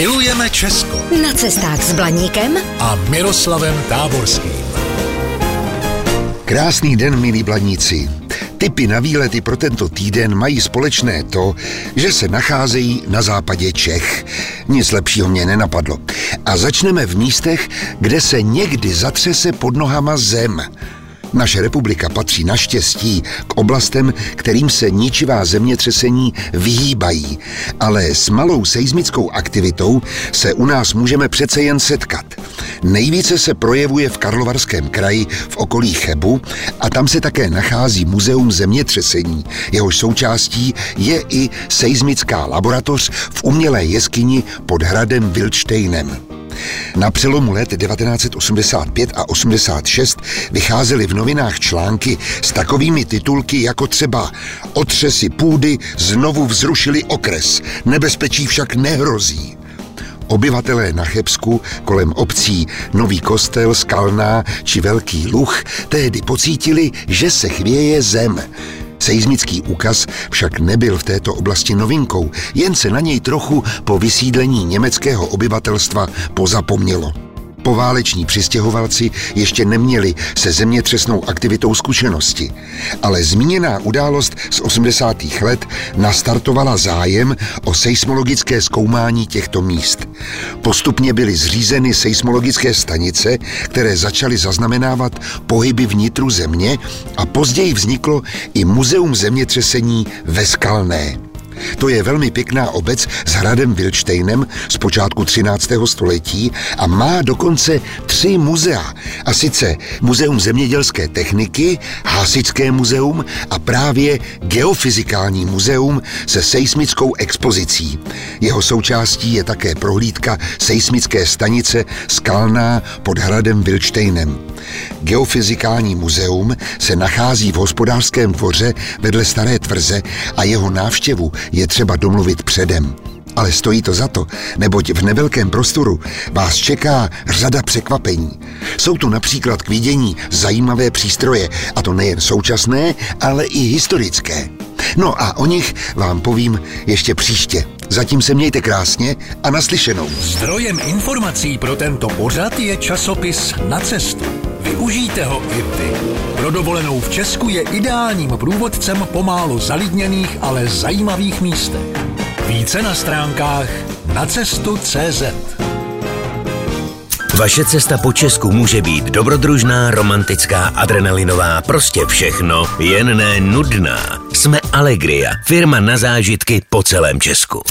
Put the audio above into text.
Milujeme Česko Na cestách s Blaníkem a Miroslavem Táborským. Krásný den, milí bladníci. Typy na výlety pro tento týden mají společné to, že se nacházejí na západě Čech. Nic lepšího mě nenapadlo. A začneme v místech, kde se někdy zatřese pod nohama zem. Naše republika patří naštěstí k oblastem, kterým se ničivá zemětřesení vyhýbají, ale s malou seismickou aktivitou se u nás můžeme přece jen setkat. Nejvíce se projevuje v Karlovarském kraji v okolí Chebu a tam se také nachází Muzeum zemětřesení. Jehož součástí je i seismická laboratoř v umělé jeskyni pod hradem Wildsteinem. Na přelomu let 1985 a 86 vycházely v novinách články s takovými titulky jako třeba Otřesy půdy znovu vzrušili okres, nebezpečí však nehrozí. Obyvatelé na Chebsku kolem obcí Nový kostel, Skalná či Velký Luch tehdy pocítili, že se chvěje zem. Seismický úkaz však nebyl v této oblasti novinkou, jen se na něj trochu po vysídlení německého obyvatelstva pozapomnělo. Pováleční přistěhovalci ještě neměli se zemětřesnou aktivitou zkušenosti, ale zmíněná událost z 80. let nastartovala zájem o seismologické zkoumání těchto míst. Postupně byly zřízeny seismologické stanice, které začaly zaznamenávat pohyby vnitru země a později vzniklo i Muzeum zemětřesení ve Skalné. To je velmi pěkná obec s hradem Wilsteinem z počátku 13. století a má dokonce tři muzea. A sice Muzeum zemědělské techniky, Hasičské muzeum a právě Geofyzikální muzeum se seismickou expozicí. Jeho součástí je také prohlídka seismické stanice Skalná pod hradem Wilsteinem. Geofyzikální muzeum se nachází v hospodářském dvoře vedle staré tvrze a jeho návštěvu je třeba domluvit předem. Ale stojí to za to, neboť v nevelkém prostoru vás čeká řada překvapení. Jsou tu například k vidění zajímavé přístroje, a to nejen současné, ale i historické. No a o nich vám povím ještě příště. Zatím se mějte krásně a naslyšenou. Zdrojem informací pro tento pořad je časopis Na cestu. Využijte ho i vy. Pro dovolenou v Česku je ideálním průvodcem pomálu zalidněných, ale zajímavých místech. Více na stránkách na cestu.cz. Vaše cesta po Česku může být dobrodružná, romantická, adrenalinová, prostě všechno, jen ne nudná. Jsme Allegria, firma na zážitky po celém Česku.